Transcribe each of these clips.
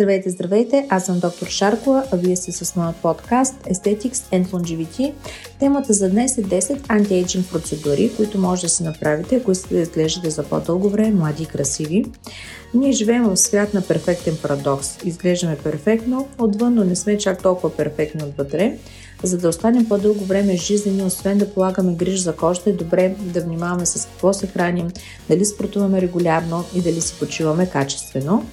Здравейте, здравейте! Аз съм доктор Шаркова, а вие сте с моят подкаст Aesthetics and Longevity. Темата за днес е 10 антиейджинг процедури, които може да си направите, ако искате да изглеждате за по-дълго време млади и красиви. Ние живеем в свят на перфектен парадокс. Изглеждаме перфектно отвън, но не сме чак толкова перфектни отвътре. За да останем по-дълго време жизнени, освен да полагаме грижа за кожата, е добре да внимаваме с какво се храним, дали спортуваме регулярно и дали си почиваме качествено.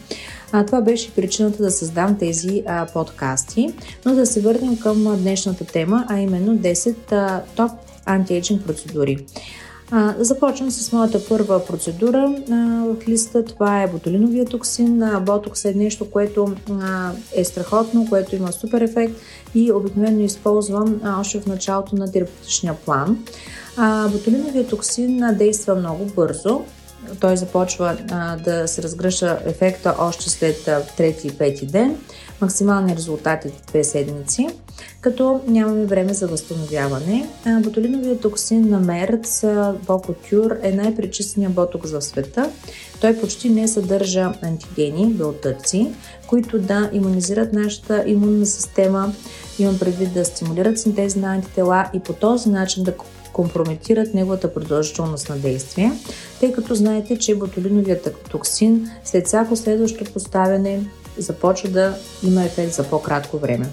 А, това беше причината да създам тези а, подкасти. Но да се върнем към днешната тема, а именно 10 а, топ антиейджинг процедури. А, започвам с моята първа процедура а, в листа. Това е ботулиновия токсин. А, ботокс е нещо, което а, е страхотно, което има супер ефект и обикновено използвам а, още в началото на терапевтичния план. А, ботулиновия токсин а, действа много бързо той започва а, да се разгръща ефекта още след а, трети и пети ден. Максимални резултати 2 седмици, като нямаме време за възстановяване. ботулиновият токсин на Мерц Бокотюр е най-пречистения ботокс в света. Той почти не съдържа антигени, белтъци, които да иммунизират нашата имунна система, имам предвид да стимулират синтез на антитела и по този начин да компрометират неговата продължителност на действие, тъй като знаете, че ботулиновият токсин след всяко следващо поставяне започва да има ефект за по-кратко време.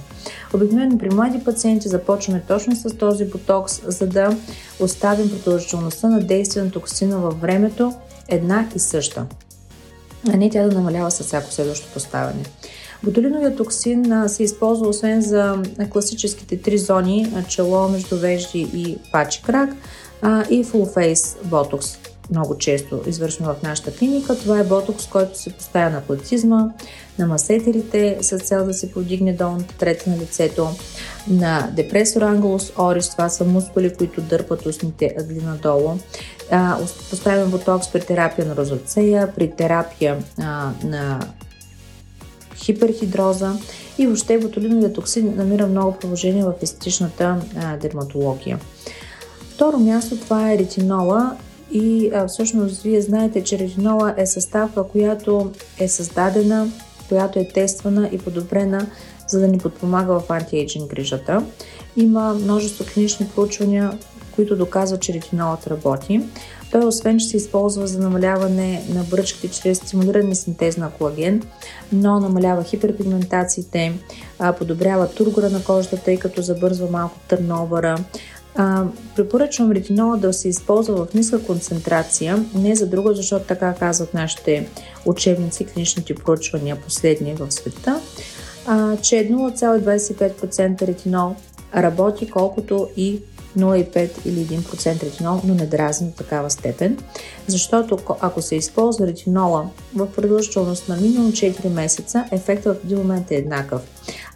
Обикновено при млади пациенти започваме точно с този ботокс, за да оставим продължителността на действие на токсина във времето една и съща, а не тя да намалява с всяко следващо поставяне. Ботулиновия токсин се използва освен за класическите три зони чело, междувежди и пачи крак и full face ботокс много често извършваме в нашата клиника. Това е ботокс, който се поставя на платизма, на масетерите с цел да се подигне долната трета на лицето, на депресор ангулус орис, това са мускули, които дърпат устните ъгли надолу. поставяме ботокс при терапия на розоцея, при терапия а, на хиперхидроза и въобще ботулиновия токсин намира много приложение в естетичната дерматология. Второ място това е ретинола и а, всъщност вие знаете, че ретинола е съставка, която е създадена, която е тествана и подобрена, за да ни подпомага в антиейджинг грижата. Има множество клинични проучвания, които доказват, че ретинолът работи. Той освен, че се използва за намаляване на бръчките чрез стимулиране синтез на колаген, но намалява хиперпигментациите, подобрява тургора на кожата, тъй като забързва малко търновъра, а, препоръчвам ретинола да се използва в ниска концентрация, не за друго, защото така казват нашите учебници, клиничните проучвания последни в света, а, че 0,25% ретинол работи колкото и 0,5 или 1% ретинол, но не дразни до такава степен, защото ако се използва ретинола в продължителност на минимум 4 месеца, ефектът в един момент е еднакъв.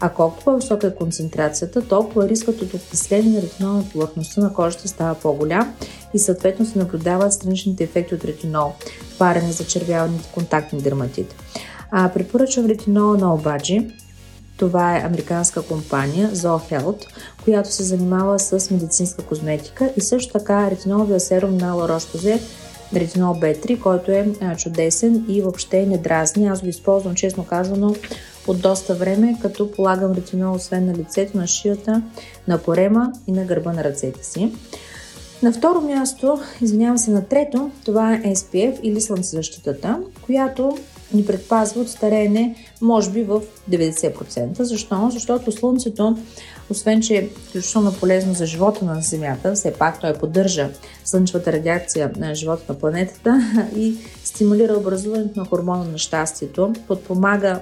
А колкото по-висока е концентрацията, толкова рискът от окисление на ретинол на повърхността на кожата става по-голям и съответно се наблюдават страничните ефекти от ретинол, парене, зачервяване контактни дерматит. А, препоръчвам ретинола на обаджи, това е американска компания Health, която се занимава с медицинска козметика и също така ретиноловия серум на La Roche-Posay ретинол B3, който е чудесен и въобще не дразни. Аз го използвам, честно казано, от доста време, като полагам ретинол освен на лицето, на шията, на корема и на гърба на ръцете си. На второ място, извинявам се, на трето, това е SPF или слънцезащитата, която ни предпазва от стареене, може би в 90%. Защо? Защото Слънцето, освен че е изключително полезно за живота на Земята, все пак той поддържа слънчевата радиация на живота на планетата и стимулира образуването на хормона на щастието, подпомага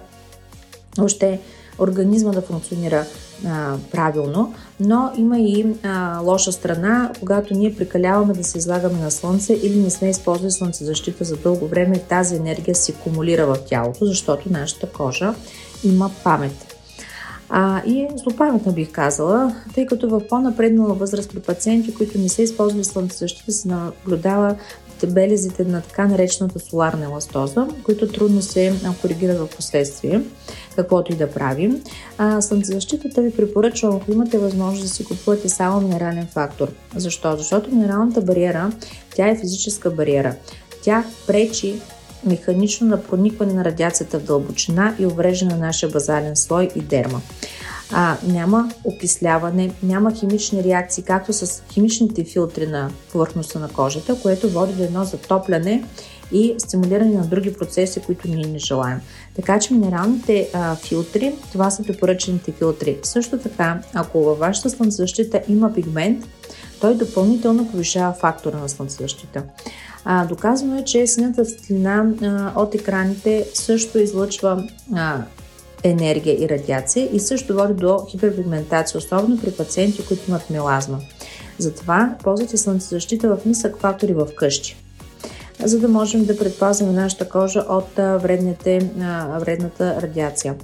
още организма да функционира а, правилно, но има и а, лоша страна, когато ние прекаляваме да се излагаме на слънце или не сме използвали слънцезащита за дълго време, тази енергия се кумулира в тялото, защото нашата кожа има памет. А, и злопаметна бих казала, тъй като в по-напреднала възраст при пациенти, които не са използвали слънцезащита, се наблюдава белезите на така наречената соларна еластоза, които трудно се коригират в последствие, каквото и да правим. Слънцезащитата ви препоръчвам, ако имате възможност да си купувате само минерален фактор. Защо? Защото минералната бариера, тя е физическа бариера. Тя пречи механично на проникване на радиацията в дълбочина и увреждане на нашия базален слой и дерма. А, няма окисляване, няма химични реакции, както с химичните филтри на повърхността на кожата, което води до едно затопляне и стимулиране на други процеси, които ние не желаем. Така че минералните а, филтри, това са препоръчените филтри. Също така, ако във вашата слънцезащита има пигмент, той допълнително повишава фактора на слънцезащита. А, доказано е, че синята светлина от екраните също излъчва а, енергия и радиация и също води до хиперпигментация, особено при пациенти, които имат мелазма. Затова ползвайте слънцезащита в нисък фактори в къщи за да можем да предпазим нашата кожа от вредните, вредната радиация.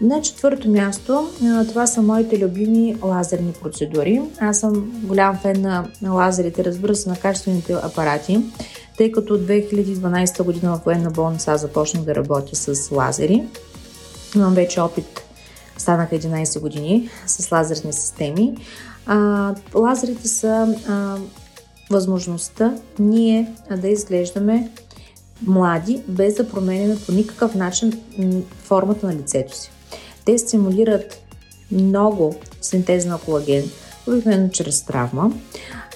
На четвърто място, това са моите любими лазерни процедури. Аз съм голям фен на лазерите, разбира се, на качествените апарати, тъй като от 2012 година в военна болница започнах да работя с лазери. Имам вече опит, станаха 11 години с лазерни системи. А, лазерите са а, възможността ние да изглеждаме млади, без да променяме по никакъв начин формата на лицето си. Те стимулират много синтез на колаген, обикновено чрез травма,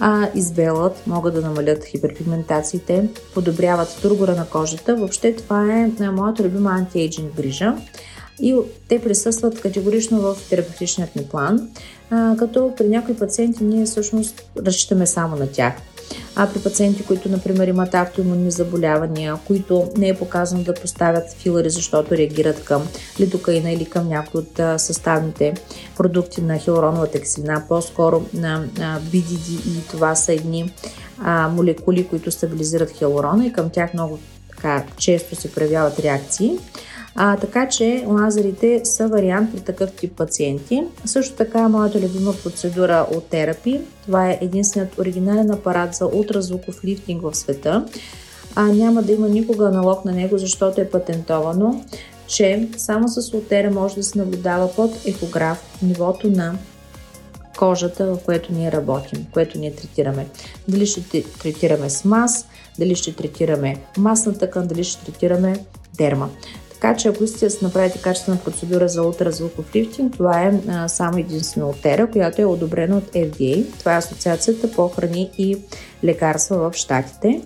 а, избелват, могат да намалят хиперпигментациите, подобряват тургора на кожата. Въобще това е моята любима антиейджинг грижа и те присъстват категорично в терапевтичният ни план, а, като при някои пациенти ние всъщност разчитаме само на тях. А при пациенти, които, например, имат автоимунни заболявания, които не е показано да поставят филари, защото реагират към лидокаина или към някои от съставните продукти на хилороновата киселина, по-скоро на BDD и това са едни а, молекули, които стабилизират хилорона и към тях много така често се проявяват реакции. А, така че лазерите са вариант при такъв тип пациенти. Също така моята любима процедура от терапи. Това е единственият оригинален апарат за ултразвуков лифтинг в света. А, няма да има никога аналог на него, защото е патентовано, че само с лотера може да се наблюдава под ехограф нивото на кожата, в което ние работим, което ние третираме. Дали ще третираме с мас, дали ще третираме масна тъкан, дали ще третираме дерма. Така че ако искате да си направите качествена процедура за ултразвуков лифтинг, това е а, само единствено Тера, която е одобрена от FDA. Това е Асоциацията по храни и лекарства в Штатите.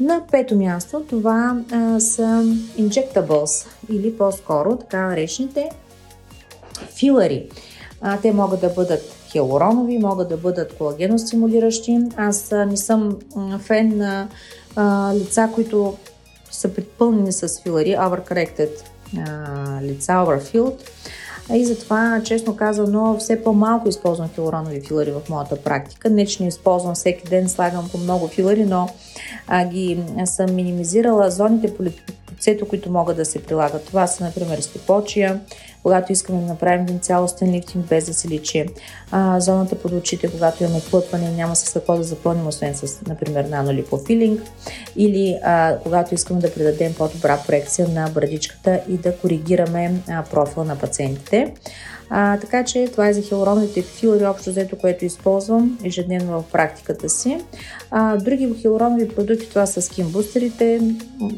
На пето място това а, са injectables или по-скоро така наречените филари. А, те могат да бъдат хиалуронови, могат да бъдат колагеностимулиращи. Аз а, не съм фен на а, лица, които са предпълнени с филари, overcorrected лица, overfilled. И затова, честно казано, все по-малко използвам хилоронови филари в моята практика. Не, че не използвам всеки ден, слагам по много филари, но а, ги съм минимизирала зоните по лицето, които могат да се прилагат. Това са, например, степочия, когато искаме да направим един цялостен лифтинг без да се личи. А, зоната под очите, когато имаме плътване няма с какво да запълним, освен с, например, нанолипофилинг. Или а, когато искаме да придадем по-добра проекция на брадичката и да коригираме а, профила на пациентите. А, така че това е за хилороновите филари, общо взето, което използвам ежедневно в практиката си. А, други хилоронови продукти, това са скинбустерите,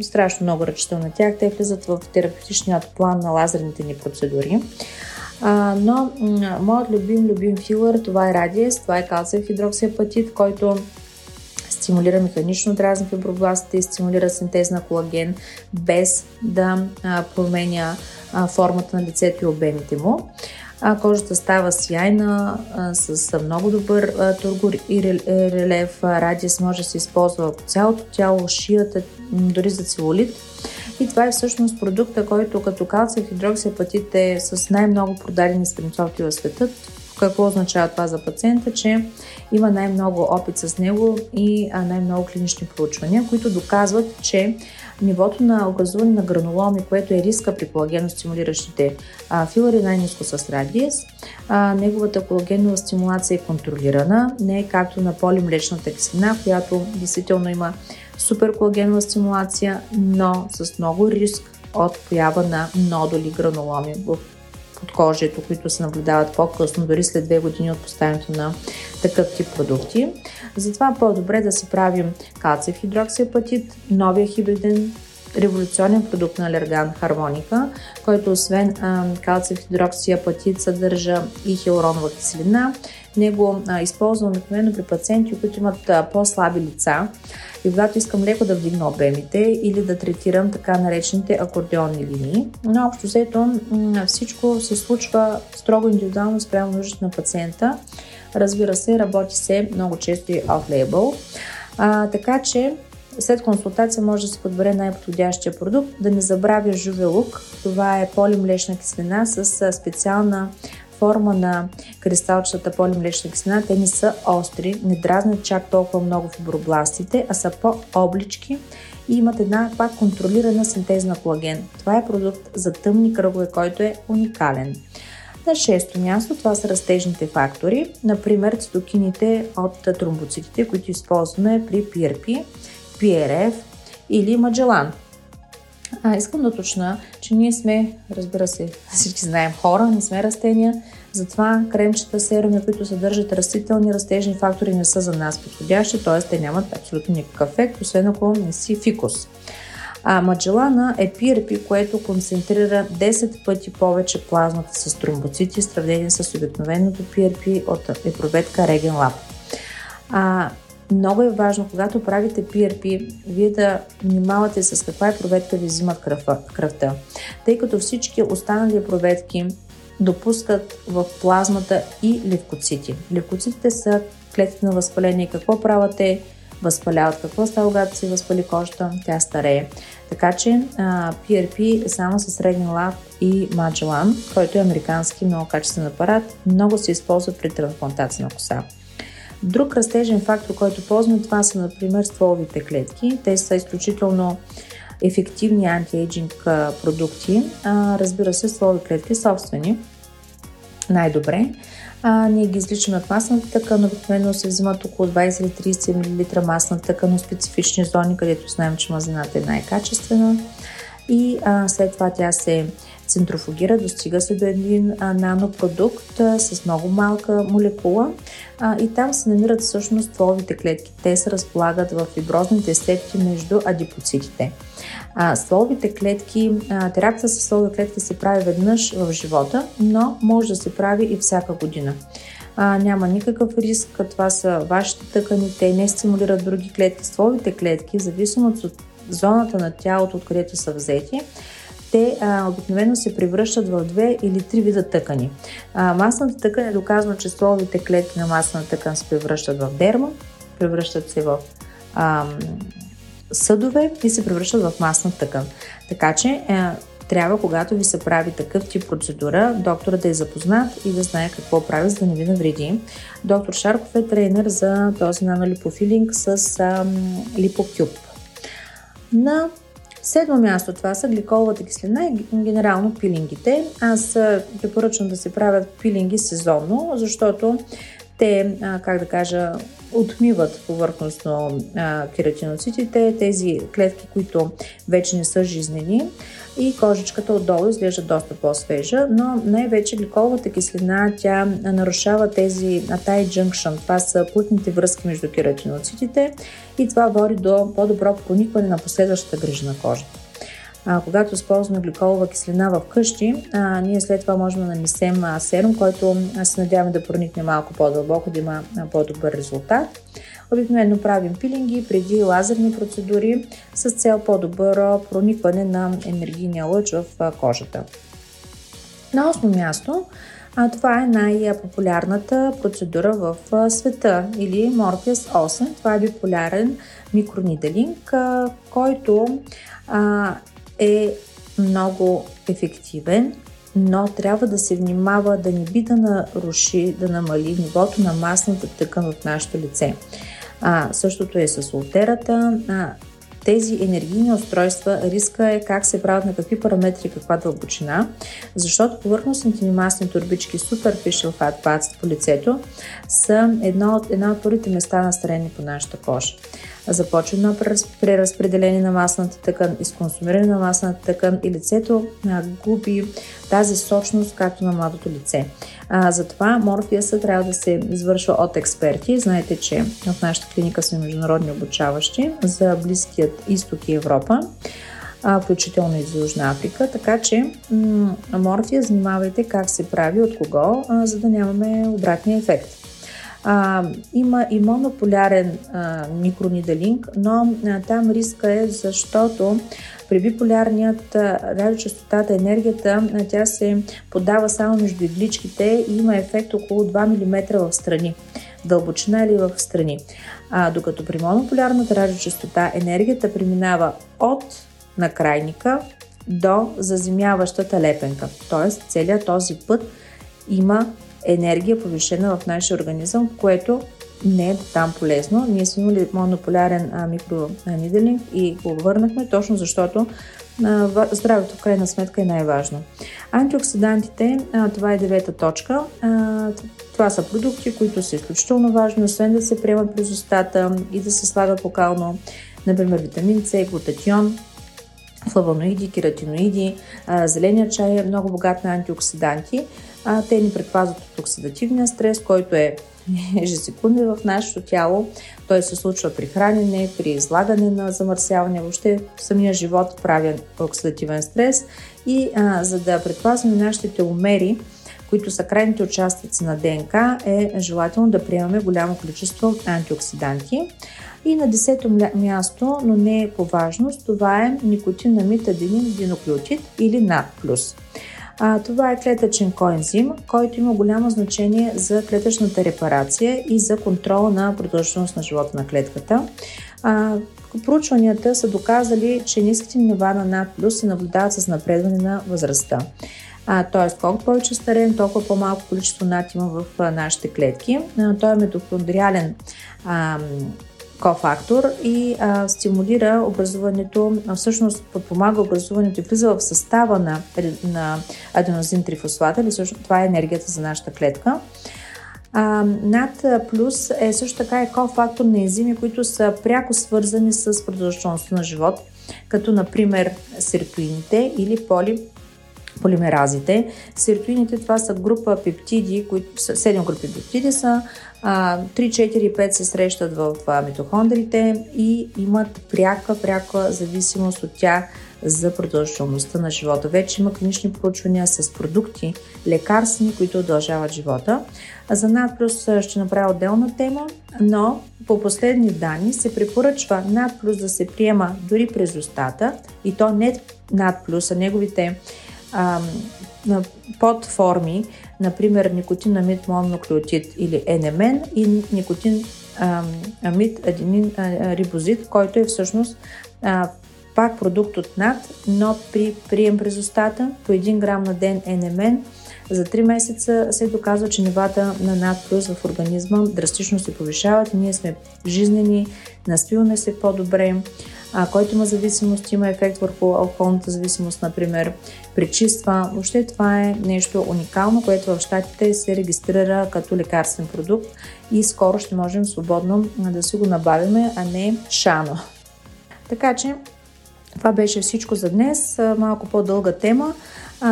страшно много ръчител на тях. Те влизат в терапевтичният план на лазерните ни процедури. А, но м- моят любим, любим филър, това е радиес, това е калциев хидроксиапатит, който стимулира механично дразни фибробластите и стимулира синтез на колаген, без да а, променя а, формата на лицето и обемите му а, кожата става сияйна, а, с много добър а, тургор и релев. Радиес може да се използва по цялото тяло, шията, дори за целулит. И това е всъщност продукта, който като калция хидроксиапатит е с най-много продадени спринцовки в света. Какво означава това за пациента? Че има най-много опит с него и най-много клинични проучвания, които доказват, че нивото на образуване на грануломи, което е риска при колагеностимулиращите а, филари, най-низко с радиес. Неговата колагенова стимулация е контролирана, не е както на полимлечната киселина, която действително има супер колагенова стимулация, но с много риск от поява на нодули грануломи в подкожието, които се наблюдават по-късно, дори след две години от поставянето на такъв тип продукти. Затова по-добре да си правим калциев хидроксиапатит, новия хибриден революционен продукт на алерган хармоника, който освен калциев хидроксиапатит съдържа и хиалуронова киселина. Него а, използвам обикновено при пациенти, които имат по-слаби лица и когато искам леко да вдигна обемите или да третирам така наречените акордеонни линии. Но общо взето всичко се случва строго индивидуално спрямо нуждите на пациента. Разбира се, работи се много често и от лейбъл. А, така че след консултация може да се подбере най-подходящия продукт. Да не забравя жувелук. Това е полимлечна киселина с специална форма на кристалчата полимлечна киселина. Те не са остри, не дразнят чак толкова много фибробластите, а са по-облички и имат една пак контролирана синтез колаген. Това е продукт за тъмни кръгове, който е уникален. На шесто място това са растежните фактори, например цитокините от тромбоцитите, които използваме при PRP, PRF или Magellan. А, искам да уточна, че ние сме, разбира се, всички знаем хора, не сме растения, затова кремчета, серуми, които съдържат растителни растежни фактори не са за нас подходящи, т.е. те нямат абсолютно никакъв ефект, освен ако не си фикус. А Маджелана е PRP, което концентрира 10 пъти повече плазмата с тромбоцити в сравнение с обикновеното PRP от епроветка Regen Lab. А, много е важно, когато правите PRP, вие да внимавате с каква е проветка ви взимат кръвта, тъй като всички останали проветки допускат в плазмата и левкоцити. Левкоцитите са клетките на възпаление. Какво правят те? Възпаляват. Какво става, когато си възпали кожата? Тя старее. Така че а, PRP е само с Regen Lab и Magellan, който е американски много качествен апарат, много се използва при трансплантация на коса. Друг растежен фактор, който ползваме, това са, например, стволовите клетки. Те са изключително ефективни антиейджинг продукти. А, разбира се, стволови клетки собствени най-добре. А, ние ги изличаме от масната тъкан, обикновено се взимат около 20-30 мл масна тъкан, но специфични зони, където знаем, че мазината е най-качествена. И а, след това тя се центрофугира, достига се до един а, нанопродукт а, с много малка молекула а, и там се намират всъщност стволовите клетки. Те се разполагат в фиброзните степки между адипоцитите. А, стволовите клетки, а, терапията с стволови клетки се прави веднъж в живота, но може да се прави и всяка година. А, няма никакъв риск, това са вашите тъкани, те не стимулират други клетки. Стволовите клетки, в зависимост от зоната на тялото, откъдето са взети, те а, обикновено се превръщат в две или три вида тъкани. А, масната тъкан е доказано, че стволовите клетки на масната тъкан се превръщат в дерма, превръщат се в а, съдове и се превръщат в масна тъкан. Така че а, трябва, когато ви се прави такъв тип процедура, доктора да е запознат и да знае какво прави, за да не ви навреди. Доктор Шарков е тренер за този нанолипофилинг с а, липокюб. На Седмо място това са гликоловата киселина и генерално пилингите. Аз препоръчвам да се правят пилинги сезонно, защото те, как да кажа, отмиват повърхностно кератиноцитите, тези клетки, които вече не са жизнени и кожичката отдолу изглежда доста по-свежа, но най-вече гликоловата киселина, тя нарушава тези tie junction, това са плътните връзки между кератиноцитите и това води до по-добро проникване на последващата грижа на кожата. А, когато използваме гликолова киселина в къщи, а, ние след това можем да нанесем а, серум, който се надяваме да проникне малко по-дълбоко, да има а, по-добър резултат. Обикновено правим пилинги преди лазерни процедури с цел по-добро проникване на енергийния лъч в кожата. На осмо място а това е най-популярната процедура в света или Morpheus 8. Това е биполярен микрониделинг, който а, е много ефективен, но трябва да се внимава да не би да наруши, да намали нивото на масната тъкан в нашето лице. А, същото е с ултерата. А, тези енергийни устройства, риска е как се правят на какви параметри, каква дълбочина, защото повърхностните ни масни турбички Superficial Fat Pads по лицето са едно от, една от първите места на старение по нашата кожа започва едно преразпределение на масната тъкан, изконсумиране на масната тъкан и лицето а, губи тази сочност, както на младото лице. А, затова морфиаса трябва да се извършва от експерти. Знаете, че в нашата клиника сме международни обучаващи за Близкият изток и Европа. включително и за Южна Африка. Така че м- морфия, внимавайте как се прави, от кого, а, за да нямаме обратния ефект. А, има и монополярен а, микрониделинг, но а, там риска е, защото при биполярният радиочастотата, енергията, а, тя се подава само между игличките и има ефект около 2 мм в страни, дълбочина или в страни. А, докато при монополярната радиочастота енергията преминава от накрайника до заземяващата лепенка. Тоест целият този път има енергия повишена в нашия организъм, което не е там полезно. Ние сме имали монополярен микрониделинг и го върнахме точно защото а, здравето в крайна сметка е най-важно. Антиоксидантите, а, това е девета точка. А, това са продукти, които са изключително важни, освен да се приемат през устата и да се слагат локално, например витамин С, глутатион, флавоноиди, кератиноиди. Зеления чай е много богат на антиоксиданти. Те ни предпазват от оксидативния стрес, който е ежесекунден в нашето тяло. Той се случва при хранене, при излагане на замърсяване, въобще самия живот прави оксидативен стрес. И а, за да предпазваме нашите теломери, които са крайните участъци на ДНК, е желателно да приемаме голямо количество антиоксиданти. И на десето място, но не е по важност, това е никотинамид аденин диноклеотид или НАД+. А, това е клетъчен коензим, който има голямо значение за клетъчната репарация и за контрола на продължителност на живота на клетката. А, проучванията са доказали, че ниските нива на НАД+, се наблюдават с напредване на възрастта. А, т.е. колкото повече стареем, толкова по-малко количество над има в а, нашите клетки. А, той е метохондриален а, кофактор и а, стимулира образуването, а, всъщност подпомага образуването и влиза в състава на, на аденозин трифосфата, или също това е енергията за нашата клетка. Над плюс е също така е кофактор на ензими, които са пряко свързани с продължителността на живот, като например сиртуините или поли полимеразите. Сиртуините това са група пептиди, които са 7 групи пептиди са, 3, 4, 5 се срещат в митохондрите и имат пряка, пряка зависимост от тях за продължителността на живота. Вече има клинични проучвания с продукти, лекарствени, които удължават живота. За над плюс ще направя отделна тема, но по последни данни се препоръчва над плюс да се приема дори през устата и то не над плюс, а неговите подформи, например никотинамид мононуклеотид или НМН и никотин амид аденин рибозит, който е всъщност а, пак продукт от НАД, но при прием през устата по 1 грам на ден НМН за 3 месеца се доказва, че нивата на НАД плюс в организма драстично се повишават. Ние сме жизнени, наспиваме се по-добре, а, който има зависимост, има ефект върху алкохолната зависимост, например, пречиства. Въобще това е нещо уникално, което в щатите се регистрира като лекарствен продукт и скоро ще можем свободно да си го набавиме, а не шано. Така че това беше всичко за днес. Малко по-дълга тема.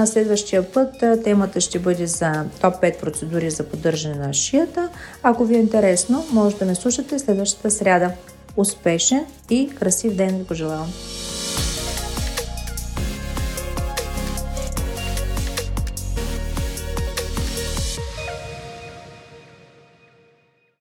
Следващия път темата ще бъде за топ 5 процедури за поддържане на шията. Ако ви е интересно, може да ме слушате следващата сряда. Успешен и красив ден ви пожелавам!